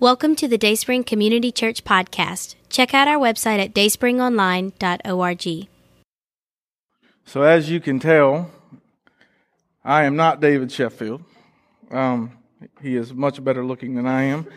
Welcome to the Dayspring Community Church podcast. Check out our website at dayspringonline.org. So, as you can tell, I am not David Sheffield. Um, he is much better looking than I am.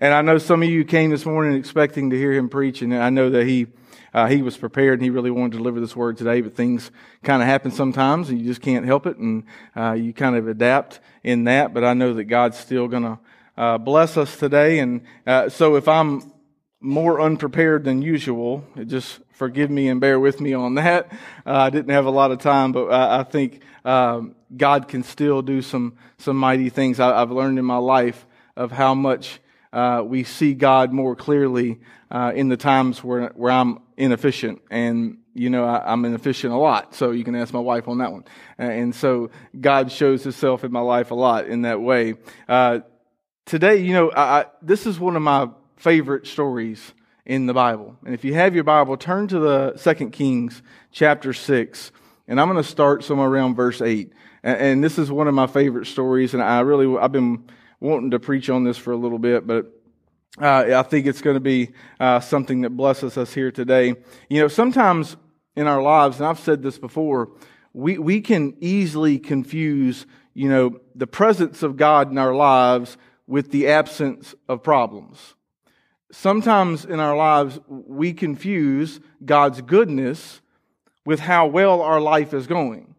And I know some of you came this morning expecting to hear him preach, and I know that he uh, he was prepared and he really wanted to deliver this word today, but things kind of happen sometimes, and you just can't help it, and uh, you kind of adapt in that. But I know that God's still going to uh, bless us today, and uh, so if I'm more unprepared than usual, just forgive me and bear with me on that. Uh, I didn't have a lot of time, but I, I think um, God can still do some some mighty things. I, have learned in my life of how much uh, we see God more clearly uh, in the times where where I'm inefficient, and you know I, am inefficient a lot. So you can ask my wife on that one. And so God shows Himself in my life a lot in that way. Uh, today, you know, I, this is one of my favorite stories in the Bible. And if you have your Bible, turn to the Second Kings chapter six, and I'm going to start somewhere around verse eight. And, and this is one of my favorite stories, and I really I've been wanting to preach on this for a little bit, but uh, I think it's going to be uh, something that blesses us here today. You know, sometimes in our lives, and I've said this before, we, we can easily confuse, you know, the presence of God in our lives with the absence of problems. Sometimes in our lives, we confuse God's goodness with how well our life is going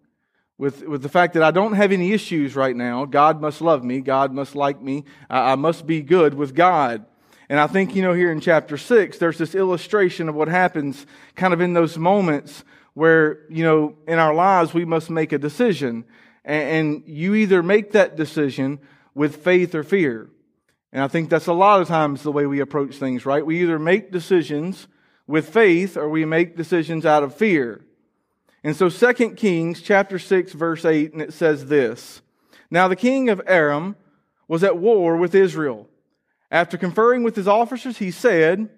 with, with the fact that I don't have any issues right now. God must love me. God must like me. I, I must be good with God. And I think, you know, here in chapter six, there's this illustration of what happens kind of in those moments where, you know, in our lives, we must make a decision. And, and you either make that decision with faith or fear. And I think that's a lot of times the way we approach things, right? We either make decisions with faith or we make decisions out of fear. And so 2 Kings chapter 6 verse 8 and it says this. Now the king of Aram was at war with Israel. After conferring with his officers, he said,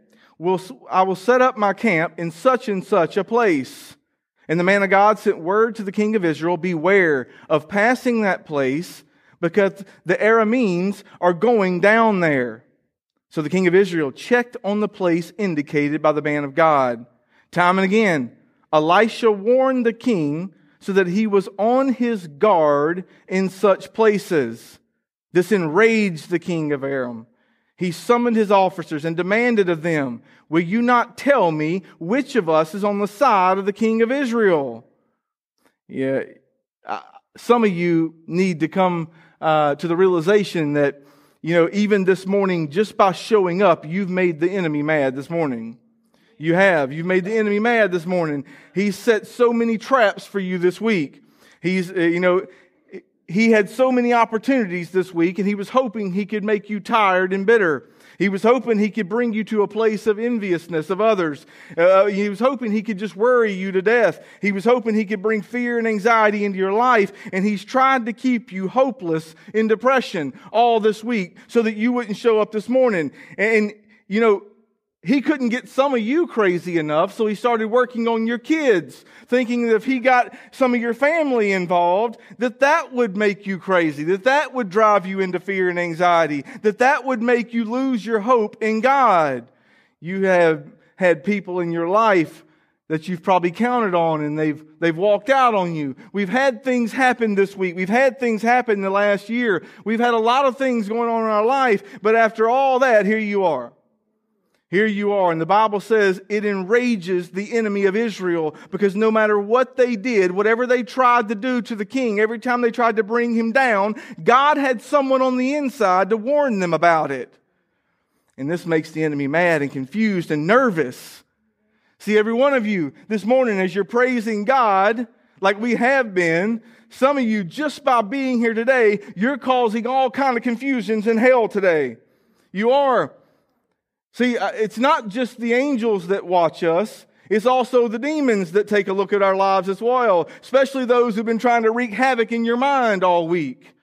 I will set up my camp in such and such a place. And the man of God sent word to the king of Israel, beware of passing that place because the Arameans are going down there. So the king of Israel checked on the place indicated by the man of God. Time and again, Elisha warned the king so that he was on his guard in such places. This enraged the king of Aram. He summoned his officers and demanded of them, Will you not tell me which of us is on the side of the king of Israel? Yeah, some of you need to come uh, to the realization that, you know, even this morning, just by showing up, you've made the enemy mad this morning. You have. You've made the enemy mad this morning. He's set so many traps for you this week. He's, uh, you know, he had so many opportunities this week and he was hoping he could make you tired and bitter. He was hoping he could bring you to a place of enviousness of others. Uh, he was hoping he could just worry you to death. He was hoping he could bring fear and anxiety into your life. And he's tried to keep you hopeless in depression all this week so that you wouldn't show up this morning. And, you know, he couldn't get some of you crazy enough, so he started working on your kids, thinking that if he got some of your family involved, that that would make you crazy, that that would drive you into fear and anxiety, that that would make you lose your hope in God. You have had people in your life that you've probably counted on and they've, they've walked out on you. We've had things happen this week. We've had things happen in the last year. We've had a lot of things going on in our life, but after all that, here you are here you are. And the Bible says it enrages the enemy of Israel because no matter what they did, whatever they tried to do to the king, every time they tried to bring him down, God had someone on the inside to warn them about it. And this makes the enemy mad and confused and nervous. See, every one of you this morning, as you're praising God, like we have been, some of you, just by being here today, you're causing all kind of confusions in hell today. You are. See, uh, it's not just the angels that watch us. It's also the demons that take a look at our lives as well, especially those who've been trying to wreak havoc in your mind all week.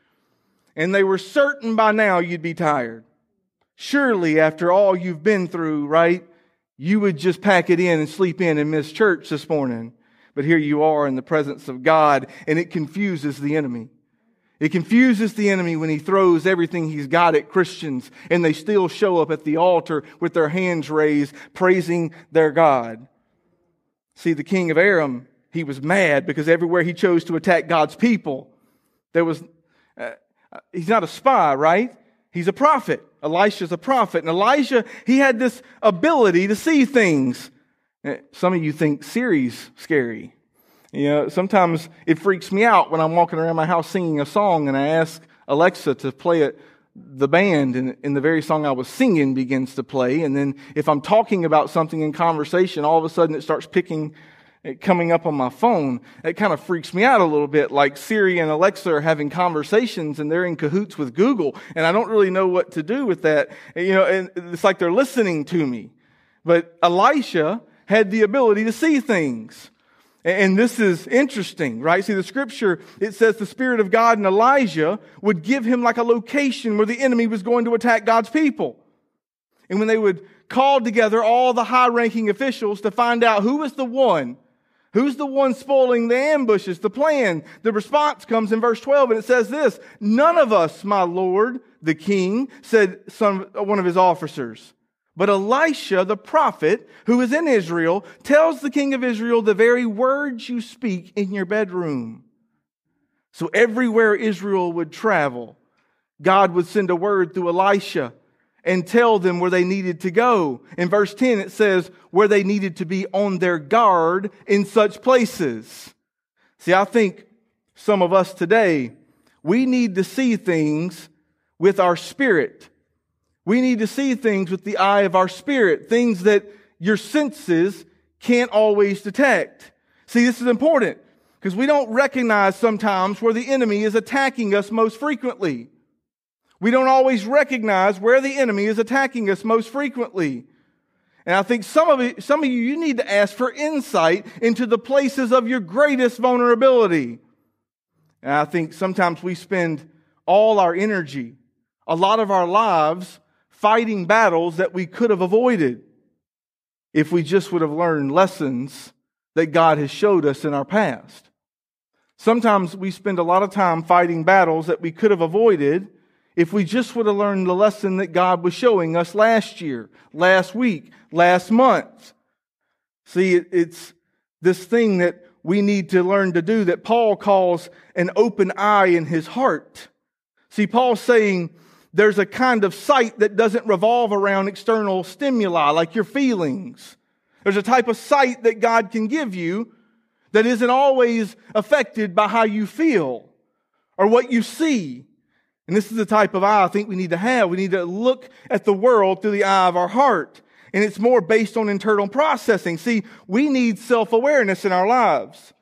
And they were certain by now you'd be tired. Surely, after all you've been through, right, you would just pack it in and sleep in and miss church this morning. But here you are in the presence of God, and it confuses the enemy. It confuses the enemy when he throws everything he's got at Christians and they still show up at the altar with their hands raised, praising their God. See, the king of Aram, he was mad because everywhere he chose to attack God's people, there was, uh, he's not a spy, right? He's a prophet. Elisha's a prophet. And Elijah, he had this ability to see things. Uh, some of you think Siri's scary. You know, sometimes it freaks me out when I'm walking around my house singing a song and I ask Alexa to play it, the band and, and the very song I was singing begins to play. And then if I'm talking about something in conversation, all of a sudden it starts picking, it coming up on my phone. It kind of freaks me out a little bit. Like Siri and Alexa are having conversations and they're in cahoots with Google. And I don't really know what to do with that. You know, and it's like they're listening to me. But Elisha had the ability to see things. And this is interesting, right? See, the scripture, it says the Spirit of God and Elijah would give him like a location where the enemy was going to attack God's people. And when they would call together all the high ranking officials to find out who was the one, who's the one spoiling the ambushes, the plan, the response comes in verse 12 and it says this, none of us, my Lord, the king, said some, one of his officers. But Elisha, the prophet, who is in Israel, tells the king of Israel the very words you speak in your bedroom. So everywhere Israel would travel, God would send a word through Elisha and tell them where they needed to go. In verse 10, it says where they needed to be on their guard in such places. See, I think some of us today, we need to see things with our spirit we need to see things with the eye of our spirit, things that your senses can't always detect. See, this is important because we don't recognize sometimes where the enemy is attacking us most frequently. We don't always recognize where the enemy is attacking us most frequently. And I think some of you, some of you, you need to ask for insight into the places of your greatest vulnerability. And I think sometimes we spend all our energy, a lot of our lives fighting battles that we could have avoided if we just would have learned lessons that God has showed us in our past. Sometimes we spend a lot of time fighting battles that we could have avoided if we just would have learned the lesson that God was showing us last year, last week, last month. See, it's this thing that we need to learn to do that Paul calls an open eye in his heart. See, Paul's saying, there's a kind of sight that doesn't revolve around external stimuli like your feelings. There's a type of sight that God can give you that isn't always affected by how you feel or what you see. And this is the type of eye I think we need to have. We need to look at the world through the eye of our heart. And it's more based on internal processing. See, we need self-awareness in our lives.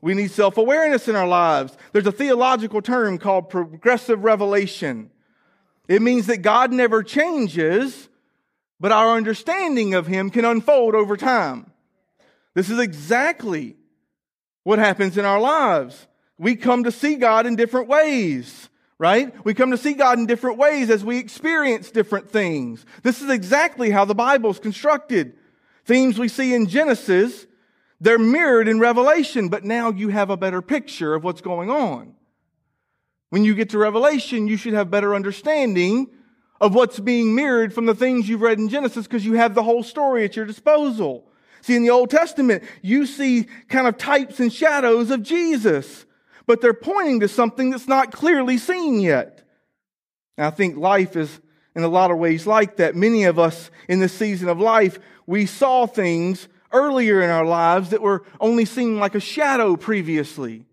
We need self-awareness in our lives. There's a theological term called progressive revelation. It means that God never changes, but our understanding of Him can unfold over time. This is exactly what happens in our lives. We come to see God in different ways, right? We come to see God in different ways as we experience different things. This is exactly how the Bible is constructed. Themes we see in Genesis, they're mirrored in Revelation, but now you have a better picture of what's going on. When you get to Revelation, you should have better understanding of what's being mirrored from the things you've read in Genesis because you have the whole story at your disposal. See, in the Old Testament, you see kind of types and shadows of Jesus, but they're pointing to something that's not clearly seen yet. And I think life is in a lot of ways like that. Many of us in this season of life, we saw things earlier in our lives that were only seen like a shadow previously.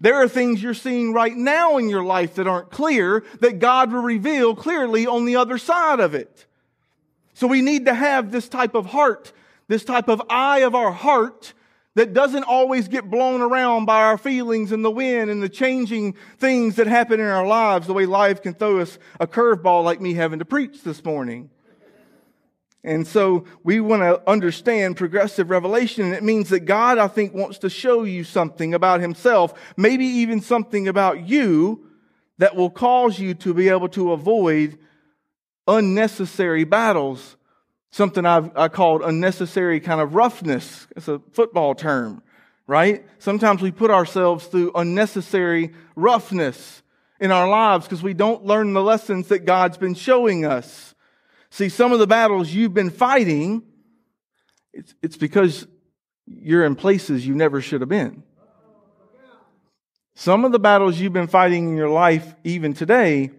There are things you're seeing right now in your life that aren't clear that God will reveal clearly on the other side of it. So we need to have this type of heart, this type of eye of our heart that doesn't always get blown around by our feelings and the wind and the changing things that happen in our lives, the way life can throw us a curveball like me having to preach this morning. And so we want to understand progressive revelation. And it means that God, I think, wants to show you something about himself, maybe even something about you that will cause you to be able to avoid unnecessary battles. Something I've, I called unnecessary kind of roughness. It's a football term, right? Sometimes we put ourselves through unnecessary roughness. in our lives because we don't learn the lessons that God's been showing us. See, some of the battles you've been fighting, it's, it's because you're in places you never should have been. Some of the battles you've been fighting in your life, even today,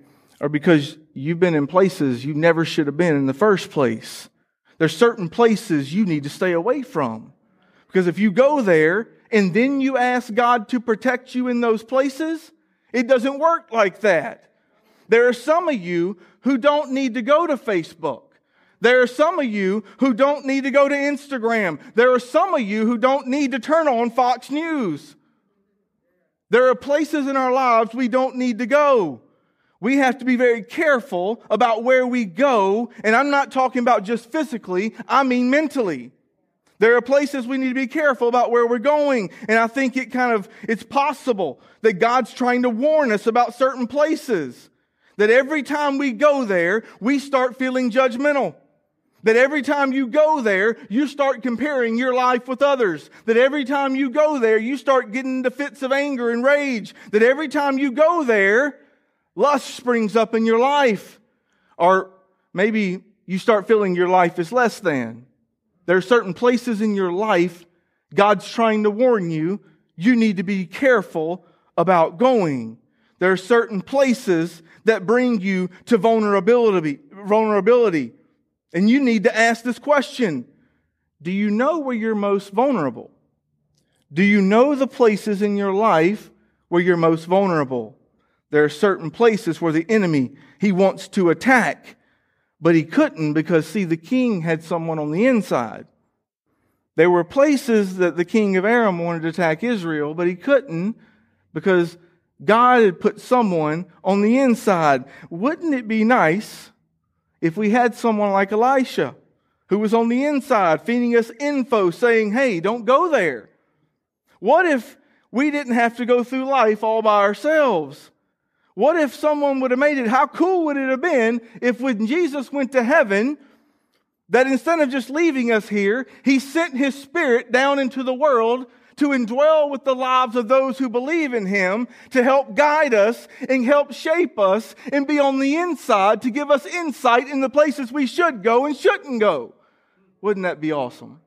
are because you've been in places you never should have been in the first place. There's certain places you need to stay away from. Because if you go there and then you ask God to protect you in those places, it doesn't work like that. There are some of you who don't need to go to Facebook. There are some of you who don't need to go to Instagram. There are some of you who don't need to turn on Fox News. There are places in our lives we don't need to go. We have to be very careful about where we go. And I'm not talking about just physically, I mean mentally. There are places we need to be careful about where we're going. And I think it kind of, it's possible that God's trying to warn us about certain places. That every time we go there, we start feeling judgmental. That every time you go there, you start comparing your life with others. That every time you go there, you start getting into fits of anger and rage. That every time you go there, lust springs up in your life. Or maybe you start feeling your life is less than. There are certain places in your life God's trying to warn you, you need to be careful about going. There are certain places that bring you to vulnerability, vulnerability. And you need to ask this question Do you know where you're most vulnerable? Do you know the places in your life where you're most vulnerable? There are certain places where the enemy, he wants to attack, but he couldn't because, see, the king had someone on the inside. There were places that the king of Aram wanted to attack Israel, but he couldn't because God had put someone on the inside. Wouldn't it be nice if we had someone like Elisha who was on the inside feeding us info saying, hey, don't go there? What if we didn't have to go through life all by ourselves? What if someone would have made it? How cool would it have been if when Jesus went to heaven, that instead of just leaving us here, he sent his spirit down into the world to indwell with the lives of those who believe in him, to help guide us and help shape us and be on the inside to give us insight in the places we should go and shouldn't go. Wouldn't that be awesome?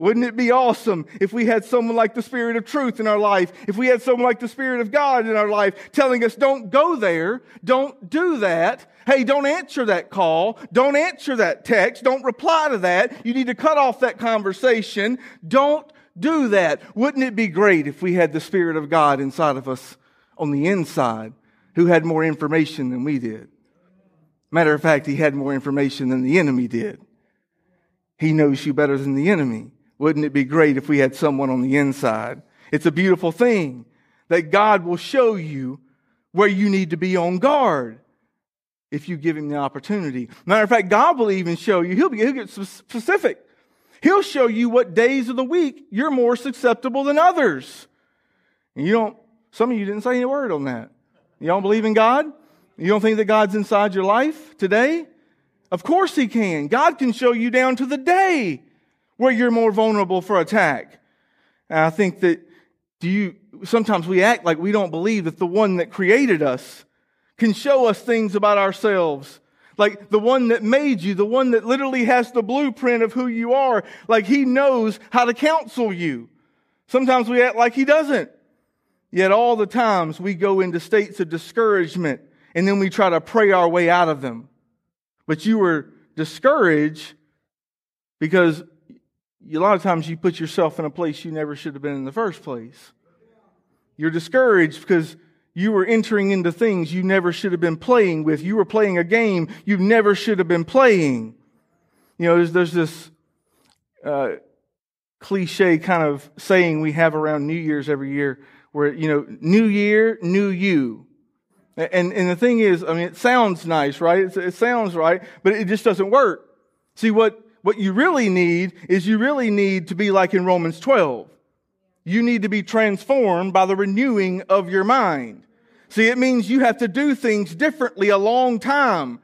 Wouldn't it be awesome if we had someone like the Spirit of truth in our life? If we had someone like the Spirit of God in our life telling us, don't go there, don't do that. Hey, don't answer that call. Don't answer that text. Don't reply to that. You need to cut off that conversation. Don't do that. Wouldn't it be great if we had the Spirit of God inside of us on the inside who had more information than we did? Matter of fact, he had more information than the enemy did. He knows you better than the enemy. Wouldn't it be great if we had someone on the inside? It's a beautiful thing that God will show you where you need to be on guard if you give him the opportunity. Matter of fact, God will even show you, he'll, be, he'll get specific. He'll show you what days of the week you're more susceptible than others. And you don't, some of you didn't say any word on that. You don't believe in God? You don't think that God's inside your life today? Of course He can. God can show you down to the day where you're more vulnerable for attack. And I think that do you, sometimes we act like we don't believe that the one that created us can show us things about ourselves. Like the one that made you, the one that literally has the blueprint of who you are, like he knows how to counsel you. Sometimes we act like he doesn't. Yet all the times we go into states of discouragement and then we try to pray our way out of them. But you were discouraged because a lot of times you put yourself in a place you never should have been in the first place. You're discouraged because you were entering into things you never should have been playing with. You were playing a game you never should have been playing. You know, there's, there's this uh, cliche kind of saying we have around New Year's every year where, you know, new year, new you. And, and the thing is, I mean, it sounds nice, right? It, it sounds right, but it just doesn't work. See, what what you really need is you really need to be like in Romans 12. You need to be transformed by the renewing of your mind. See, it means you have to do things differently a long time.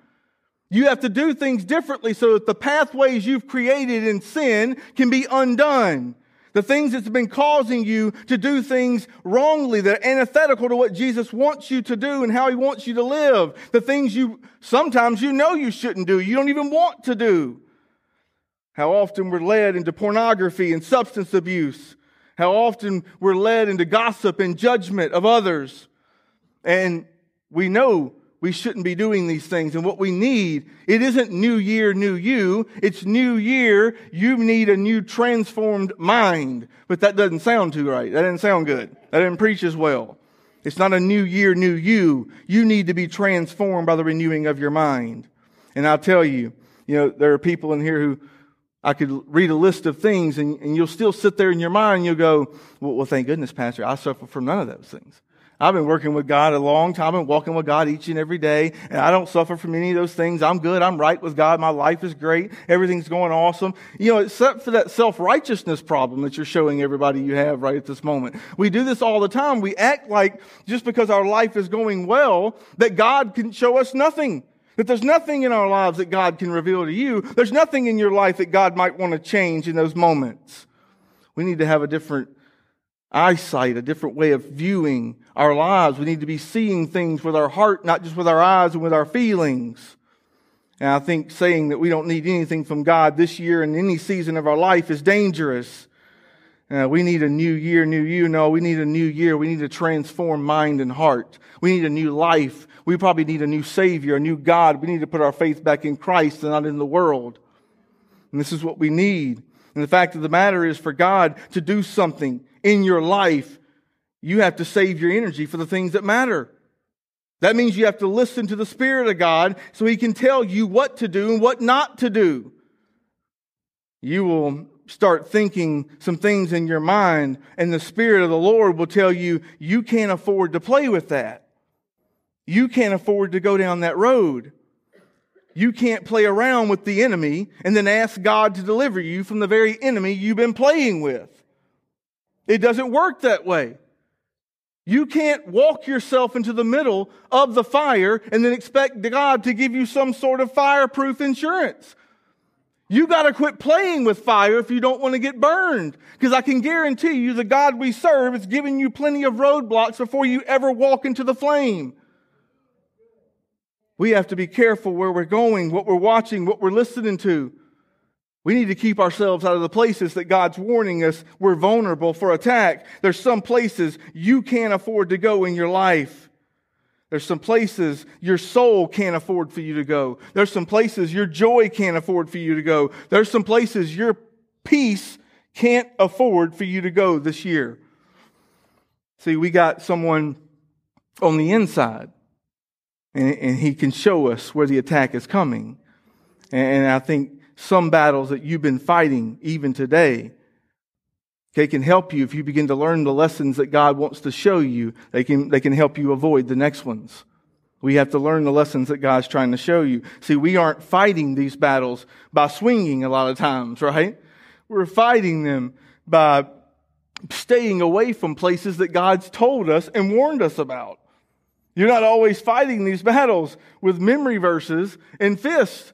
You have to do things differently so that the pathways you've created in sin can be undone. The things that's been causing you to do things wrongly that are antithetical to what Jesus wants you to do and how he wants you to live. The things you sometimes you know you shouldn't do, you don't even want to do. How often we're led into pornography and substance abuse. How often we're led into gossip and judgment of others. And we know we shouldn't be doing these things. And what we need, it isn't new year, new you. It's new year. You need a new transformed mind. But that doesn't sound too right. That doesn't sound good. That didn't preach as well. It's not a new year, new you. You need to be transformed by the renewing of your mind. And I'll tell you, you know, there are people in here who I could read a list of things and, and you'll still sit there in your mind and you'll go, well, well, thank goodness, Pastor, I suffer from none of those things. I've been working with God a long time. I've walking with God each and every day, and I don't suffer from any of those things. I'm good. I'm right with God. My life is great. Everything's going awesome. You know, except for that self-righteousness problem that you're showing everybody you have right at this moment. We do this all the time. We act like just because our life is going well, that God can show us nothing. That there's nothing in our lives that God can reveal to you. There's nothing in your life that God might want to change in those moments. We need to have a different eyesight, a different way of viewing our lives. We need to be seeing things with our heart, not just with our eyes and with our feelings. And I think saying that we don't need anything from God this year and any season of our life is dangerous. Uh, we need a new year, new you. No, we need a new year. We need to transform mind and heart. We need a new life. We probably need a new Savior, a new God. We need to put our faith back in Christ and not in the world. And this is what we need. And the fact of the matter is for God to do something in your life, you have to save your energy for the things that matter. That means you have to listen to the Spirit of God so He can tell you what to do and what not to do. You will start thinking some things in your mind, and the Spirit of the Lord will tell you, you can't afford to play with that. You can't afford to go down that road. You can't play around with the enemy and then ask God to deliver you from the very enemy you've been playing with. It doesn't work that way. You can't walk yourself into the middle of the fire and then expect God to give you some sort of fireproof insurance. You got to quit playing with fire if you don't want to get burned. Because I can guarantee you the God we serve is giving you plenty of roadblocks before you ever walk into the flame. We have to be careful where we're going, what we're watching, what we're listening to. We need to keep ourselves out of the places that God's warning us we're vulnerable for attack. There's some places you can't afford to go in your life. There's some places your soul can't afford for you to go. There's some places your joy can't afford for you to go. There's some places your peace can't afford for you to go this year. See, we got someone on the inside, and, and he can show us where the attack is coming. And I think some battles that you've been fighting even today. They can help you if you begin to learn the lessons that God wants to show you. They can, they can help you avoid the next ones. We have to learn the lessons that God's trying to show you. See, we aren't fighting these battles by swinging a lot of times, right? We're fighting them by staying away from places that God's told us and warned us about. You're not always fighting these battles with memory verses and fists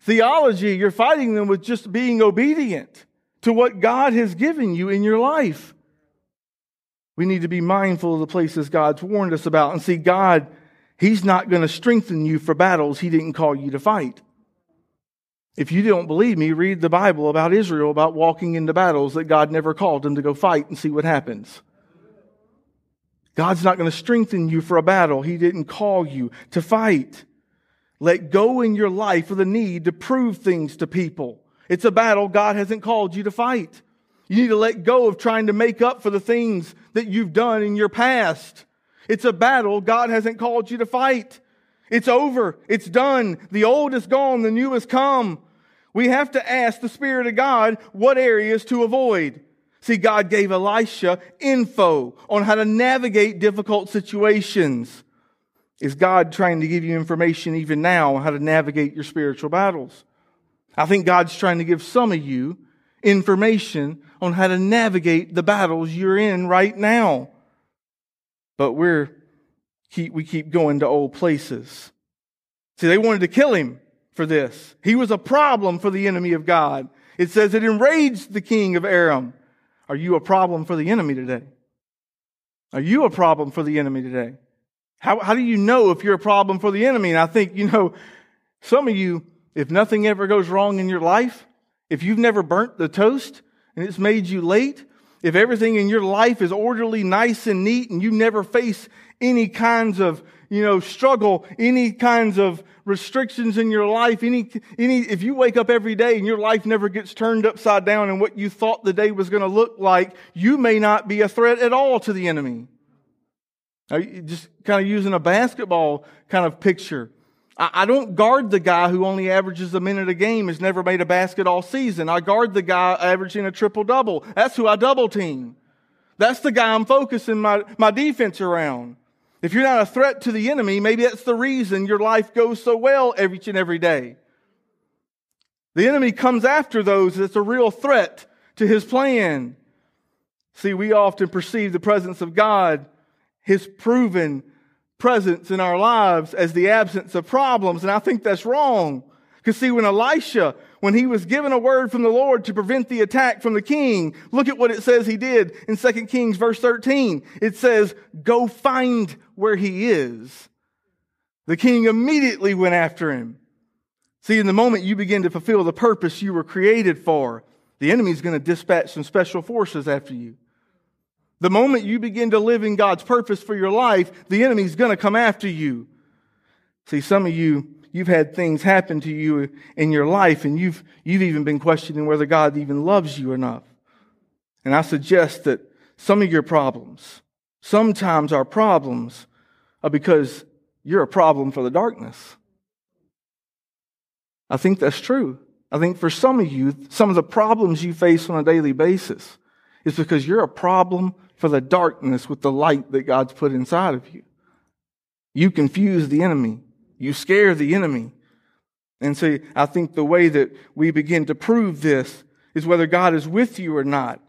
theology, you're fighting them with just being obedient to what God has given you in your life. We need to be mindful of the places God's warned us about and see God, He's not going to strengthen you for battles He didn't call you to fight. If you don't believe me, read the Bible about Israel, about walking into battles that God never called them to go fight and see what happens. God's not going to strengthen you for a battle He didn't call you to fight. Let go in your life of the need to prove things to people. It's a battle God hasn't called you to fight. You need to let go of trying to make up for the things that you've done in your past. It's a battle God hasn't called you to fight. It's over. It's done. The old is gone. The new has come. We have to ask the Spirit of God what areas to avoid. See, God gave Elisha info on how to navigate difficult situations. Is God trying to give you information even now on how to navigate your spiritual battles? I think God's trying to give some of you information on how to navigate the battles you're in right now. But we're keep, we keep going to old places. See, they wanted to kill him for this. He was a problem for the enemy of God. It says it enraged the king of Aram. Are you a problem for the enemy today? Are you a problem for the enemy today? How, how do you know if you're a problem for the enemy? And I think, you know, some of you, if nothing ever goes wrong in your life, if you've never burnt the toast and it's made you late, if everything in your life is orderly, nice and neat, and you never face any kinds of, you know, struggle, any kinds of restrictions in your life, any, any, if you wake up every day and your life never gets turned upside down and what you thought the day was going to look like, you may not be a threat at all to the enemy. Now, Just kind of using a basketball kind of picture. I don't guard the guy who only averages a minute a game, has never made a basket all season. I guard the guy averaging a triple double. That's who I double team. That's the guy I'm focusing my, my defense around. If you're not a threat to the enemy, maybe that's the reason your life goes so well every and every day. The enemy comes after those that's a real threat to his plan. See, we often perceive the presence of God, his proven presence in our lives as the absence of problems. And I think that's wrong. Because see, when Elisha, when he was given a word from the Lord to prevent the attack from the king, look at what it says he did in 2 Kings verse 13. It says, go find where he is. The king immediately went after him. See, in the moment you begin to fulfill the purpose you were created for, the enemy's going to dispatch some special forces after you. The moment you begin to live in God's purpose for your life, the enemy's going to come after you. See, some of you, you've had things happen to you in your life and you've, you've even been questioning whether God even loves you enough. And I suggest that some of your problems, sometimes our problems are because you're a problem for the darkness. I think that's true. I think for some of you, some of the problems you face on a daily basis is because you're a problem for the darkness with the light that God's put inside of you. You confuse the enemy. You scare the enemy. And so I think the way that we begin to prove this is whether God is with you or not.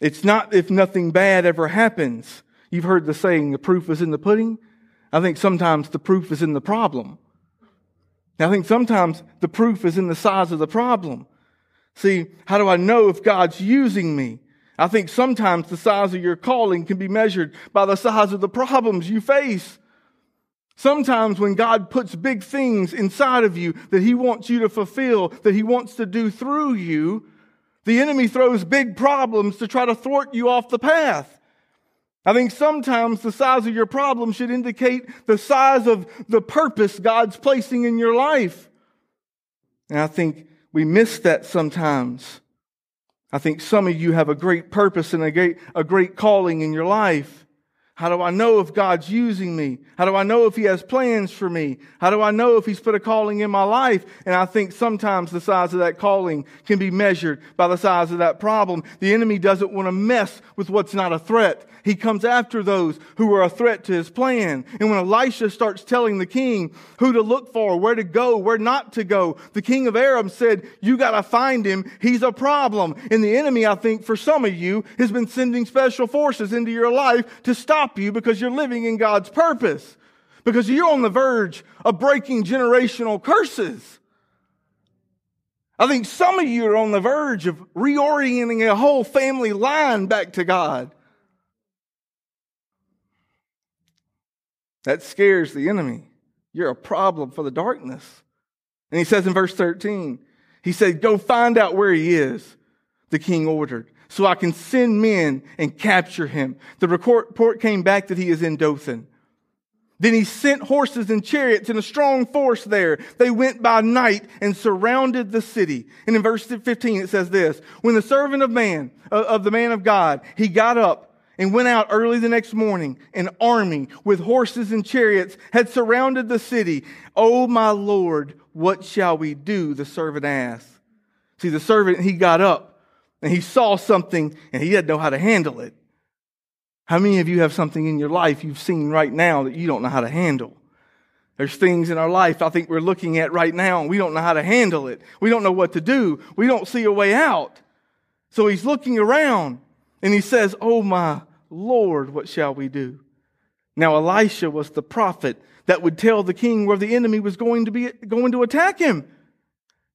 It's not if nothing bad ever happens. You've heard the saying, the proof is in the pudding. I think sometimes the proof is in the problem. I think sometimes the proof is in the size of the problem. See, how do I know if God's using me? I think sometimes the size of your calling can be measured by the size of the problems you face. Sometimes when God puts big things inside of you that He wants you to fulfill, that He wants to do through you, the enemy throws big problems to try to thwart you off the path. I think sometimes the size of your problem should indicate the size of the purpose God's placing in your life. And I think we miss that sometimes. I think some of you have a great purpose and a great, a great calling in your life. How do I know if God's using me? How do I know if He has plans for me? How do I know if He's put a calling in my life? And I think sometimes the size of that calling can be measured by the size of that problem. The enemy doesn't want to mess with what's not a threat. He comes after those who are a threat to his plan. And when Elisha starts telling the king who to look for, where to go, where not to go, the king of Aram said, you gotta find him. He's a problem. And the enemy, I think, for some of you, has been sending special forces into your life to stop you because you're living in God's purpose. Because you're on the verge of breaking generational curses. I think some of you are on the verge of reorienting a whole family line back to God. That scares the enemy. You're a problem for the darkness. And he says in verse 13, he said, Go find out where he is, the king ordered, so I can send men and capture him. The report came back that he is in Dothan. Then he sent horses and chariots and a strong force there. They went by night and surrounded the city. And in verse 15 it says this, when the servant of man, of the man of God, he got up and went out early the next morning. An army with horses and chariots had surrounded the city. Oh, my Lord, what shall we do? The servant asked. See, the servant, he got up and he saw something and he didn't know how to handle it. How many of you have something in your life you've seen right now that you don't know how to handle? There's things in our life I think we're looking at right now and we don't know how to handle it. We don't know what to do. We don't see a way out. So he's looking around and he says, Oh my Lord, what shall we do? Now Elisha was the prophet that would tell the king where the enemy was going to be going to attack him.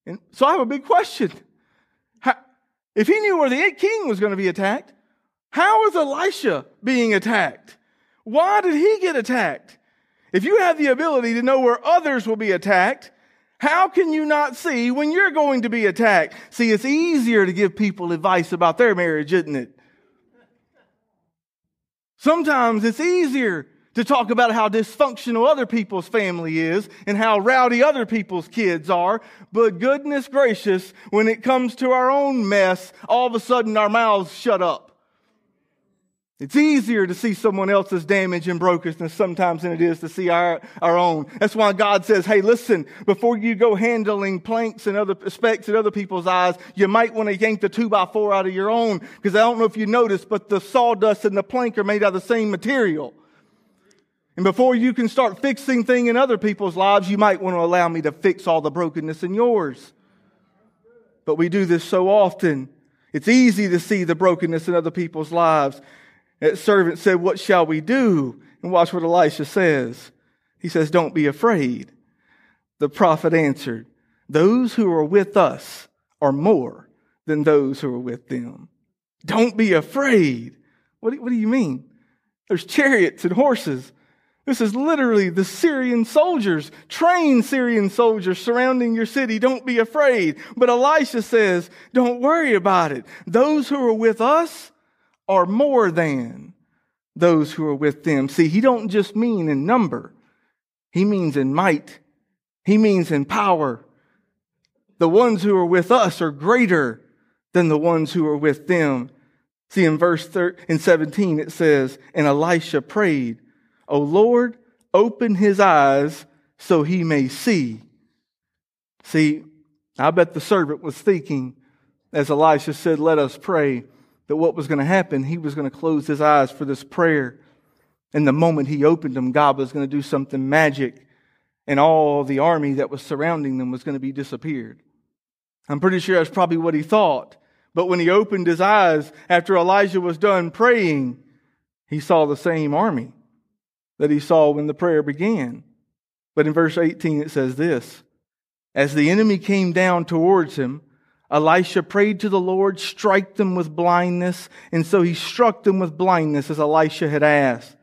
And so I have a big question. If he knew where the king was going to be attacked, how is Elisha being attacked? Why did he get attacked? If you have the ability to know where others will be attacked, how can you not see when you're going to be attacked? See, it's easier to give people advice about their marriage, isn't it? Sometimes it's easier to talk about how dysfunctional other people's family is and how rowdy other people's kids are. But goodness gracious, when it comes to our own mess, all of a sudden our mouths shut up. It's easier to see someone else's damage and brokenness sometimes than it is to see our, our own. That's why God says, hey, listen, before you go handling planks and other specks in other people's eyes, you might want to yank the two by four out of your own. Because I don't know if you noticed, but the sawdust and the plank are made out of the same material. And before you can start fixing things in other people's lives, you might want to allow me to fix all the brokenness in yours. But we do this so often. It's easy to see the brokenness in other people's lives. That servant said, What shall we do? And watch what Elisha says. He says, Don't be afraid. The prophet answered, Those who are with us are more than those who are with them. Don't be afraid. What do, what do you mean? There's chariots and horses. This is literally the Syrian soldiers, trained Syrian soldiers surrounding your city. Don't be afraid. But Elisha says, don't worry about it. Those who are with us are more than those who are with them. See, he don't just mean in number. He means in might. He means in power. The ones who are with us are greater than the ones who are with them. See, in verse 13, in 17, it says, and Elisha prayed, O Lord, open his eyes so he may see. See, I bet the servant was thinking, as Elisha said, let us pray, that what was going to happen, he was going to close his eyes for this prayer. And the moment he opened them, God was going to do something magic, and all the army that was surrounding them was going to be disappeared. I'm pretty sure that's probably what he thought. But when he opened his eyes after Elijah was done praying, he saw the same army that he saw when the prayer began. But in verse 18 it says this As the enemy came down towards him, Elisha prayed to the Lord, strike them with blindness. And so he struck them with blindness as Elisha had asked.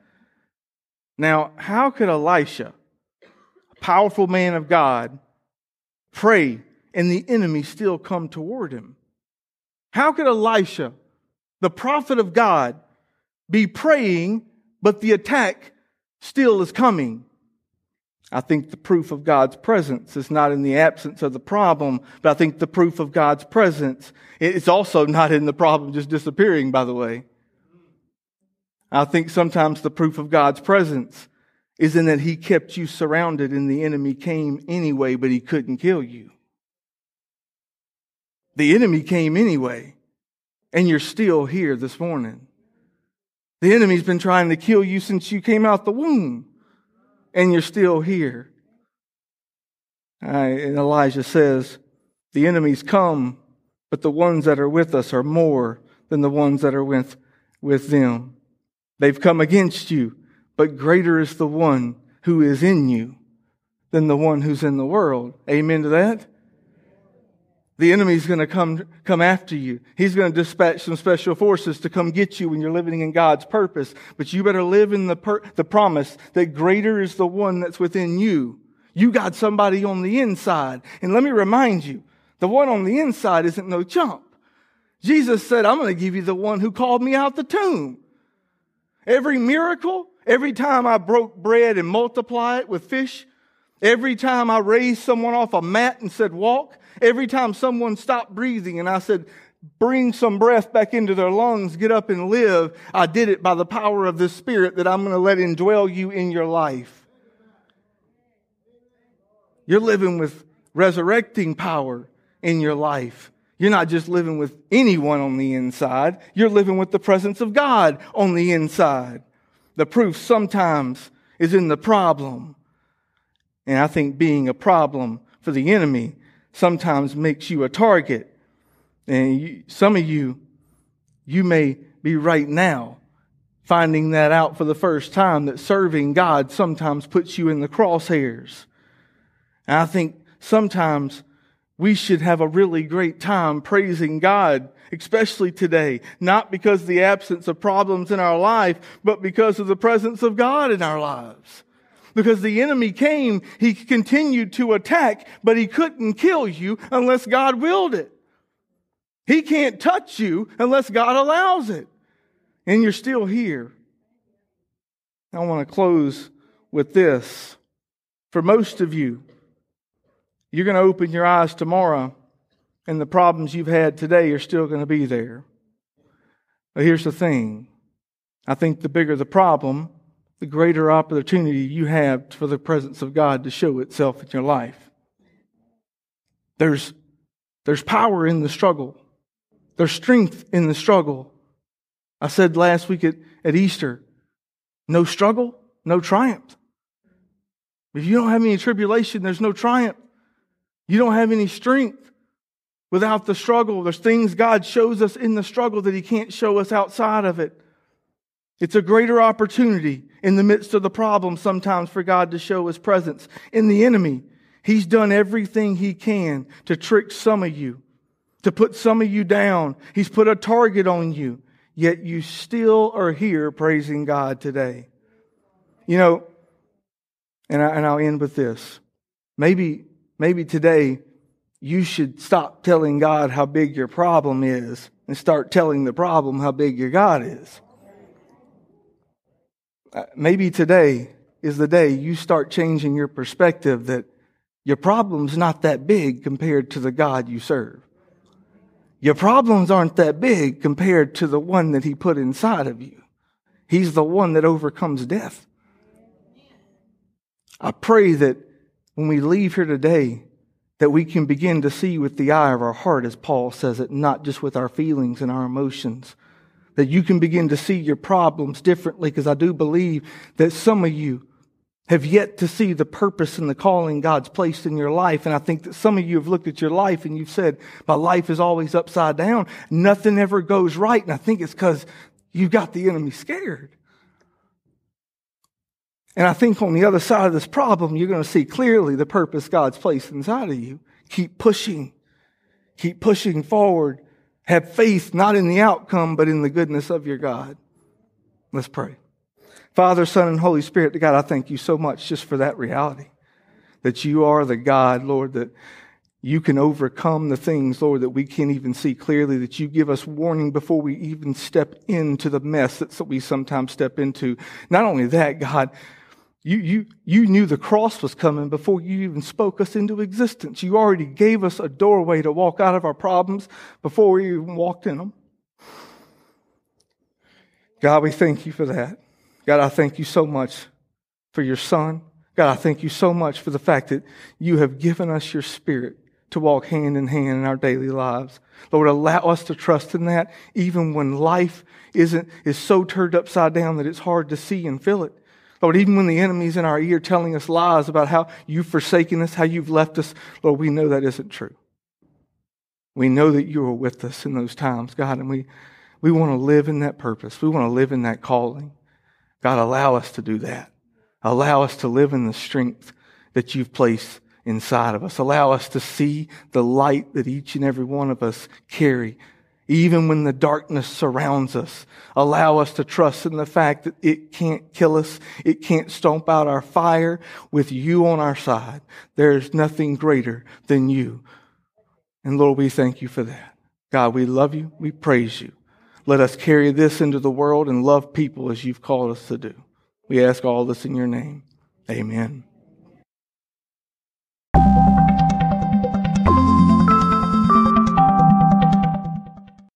Now, how could Elisha, a powerful man of God, pray and the enemy still come toward him? How could Elisha, the prophet of God, be praying, but the attack still is coming. I think the proof of God's presence is not in the absence of the problem, but I think the proof of God's presence is also not in the problem just disappearing, by the way. I think sometimes the proof of God's presence is in that He kept you surrounded and the enemy came anyway, but He couldn't kill you. The enemy came anyway, and you're still here this morning. The enemy's been trying to kill you since you came out the womb, and you're still here. and Elijah says, The enemies come, but the ones that are with us are more than the ones that are with, with them. They've come against you, but greater is the one who is in you than the one who's in the world. Amen to that? The enemy's going to come, come after you. He's going to dispatch some special forces to come get you when you're living in God's purpose. But you better live in the, per, the promise that greater is the one that's within you. You got somebody on the inside. And let me remind you, the one on the inside isn't no chump. Jesus said, I'm going to give you the one who called me out the tomb. Every miracle, every time I broke bread and multiplied it with fish, every time I raised someone off a mat and said, walk, Every time someone stopped breathing and I said, bring some breath back into their lungs, get up and live, I did it by the power of the Spirit that I'm going to let indwell you in your life. You're living with resurrecting power in your life. You're not just living with anyone on the inside. You're living with the presence of God on the inside. The proof sometimes is in the problem. And I think being a problem for the enemy sometimes makes you a target. And you, some of you, you may be right now finding that out for the first time that serving God sometimes puts you in the crosshairs. And I think sometimes we should have a really great time praising God, especially today, not because of the absence of problems in our life, but because of the presence of God in our lives. Because the enemy came, he continued to attack, but he couldn't kill you unless God willed it. He can't touch you unless God allows it. And you're still here. I want to close with this. For most of you, you're going to open your eyes tomorrow, and the problems you've had today are still going to be there. But here's the thing I think the bigger the problem, the greater opportunity you have for the presence of God to show itself in your life. There's, there's power in the struggle. There's strength in the struggle. I said last week at, at Easter, no struggle, no triumph. If you don't have any tribulation, there's no triumph. You don't have any strength without the struggle. There's things God shows us in the struggle that He can't show us outside of it. It's a greater opportunity in the midst of the problem sometimes for God to show His presence. In the enemy, He's done everything He can to trick some of you, to put some of you down. He's put a target on you, yet you still are here praising God today. You know, and, I, and I'll end with this. Maybe Maybe today you should stop telling God how big your problem is and start telling the problem how big your God is. Uh, maybe today is the day you start changing your perspective that your problem's not that big compared to the God you serve. Your problems aren't that big compared to the one that he put inside of you. He's the one that overcomes death. I pray that when we leave here today, that we can begin to see with the eye of our heart, as Paul says it, not just with our feelings and our emotions. That you can begin to see your problems differently, because I do believe that some of you have yet to see the purpose and the calling God's placed in your life. And I think that some of you have looked at your life and you've said, my life is always upside down. Nothing ever goes right. And I think it's because you've got the enemy scared. And I think on the other side of this problem, you're going to see clearly the purpose God's placed inside of you. Keep pushing. Keep pushing forward. Have faith not in the outcome, but in the goodness of your God. Let's pray. Father, Son, and Holy Spirit, God, I thank you so much just for that reality. That you are the God, Lord, that you can overcome the things, Lord, that we can't even see clearly, that you give us warning before we even step into the mess that we sometimes step into. Not only that, God, you, you, you knew the cross was coming before you even spoke us into existence. You already gave us a doorway to walk out of our problems before we even walked in them. God, we thank you for that. God, I thank you so much for your son. God, I thank you so much for the fact that you have given us your spirit to walk hand in hand in our daily lives. Lord, allow us to trust in that even when life isn't, is so turned upside down that it's hard to see and feel it. Lord, even when the enemy's in our ear telling us lies about how you've forsaken us, how you've left us, Lord, we know that isn't true. We know that you are with us in those times, God, and we, we want to live in that purpose. We want to live in that calling. God, allow us to do that. Allow us to live in the strength that you've placed inside of us. Allow us to see the light that each and every one of us carry even when the darkness surrounds us. Allow us to trust in the fact that it can't kill us. It can't stomp out our fire with you on our side. There is nothing greater than you. And Lord, we thank you for that. God, we love you. We praise you. Let us carry this into the world and love people as you've called us to do. We ask all this in your name. Amen.